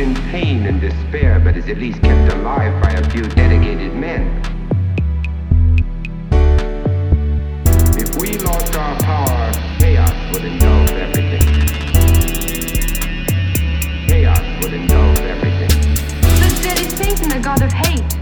in pain and despair, but is at least kept alive by a few dedicated men. If we lost our power, chaos would engulf everything. Chaos would engulf everything. The dead is Satan, the god of hate.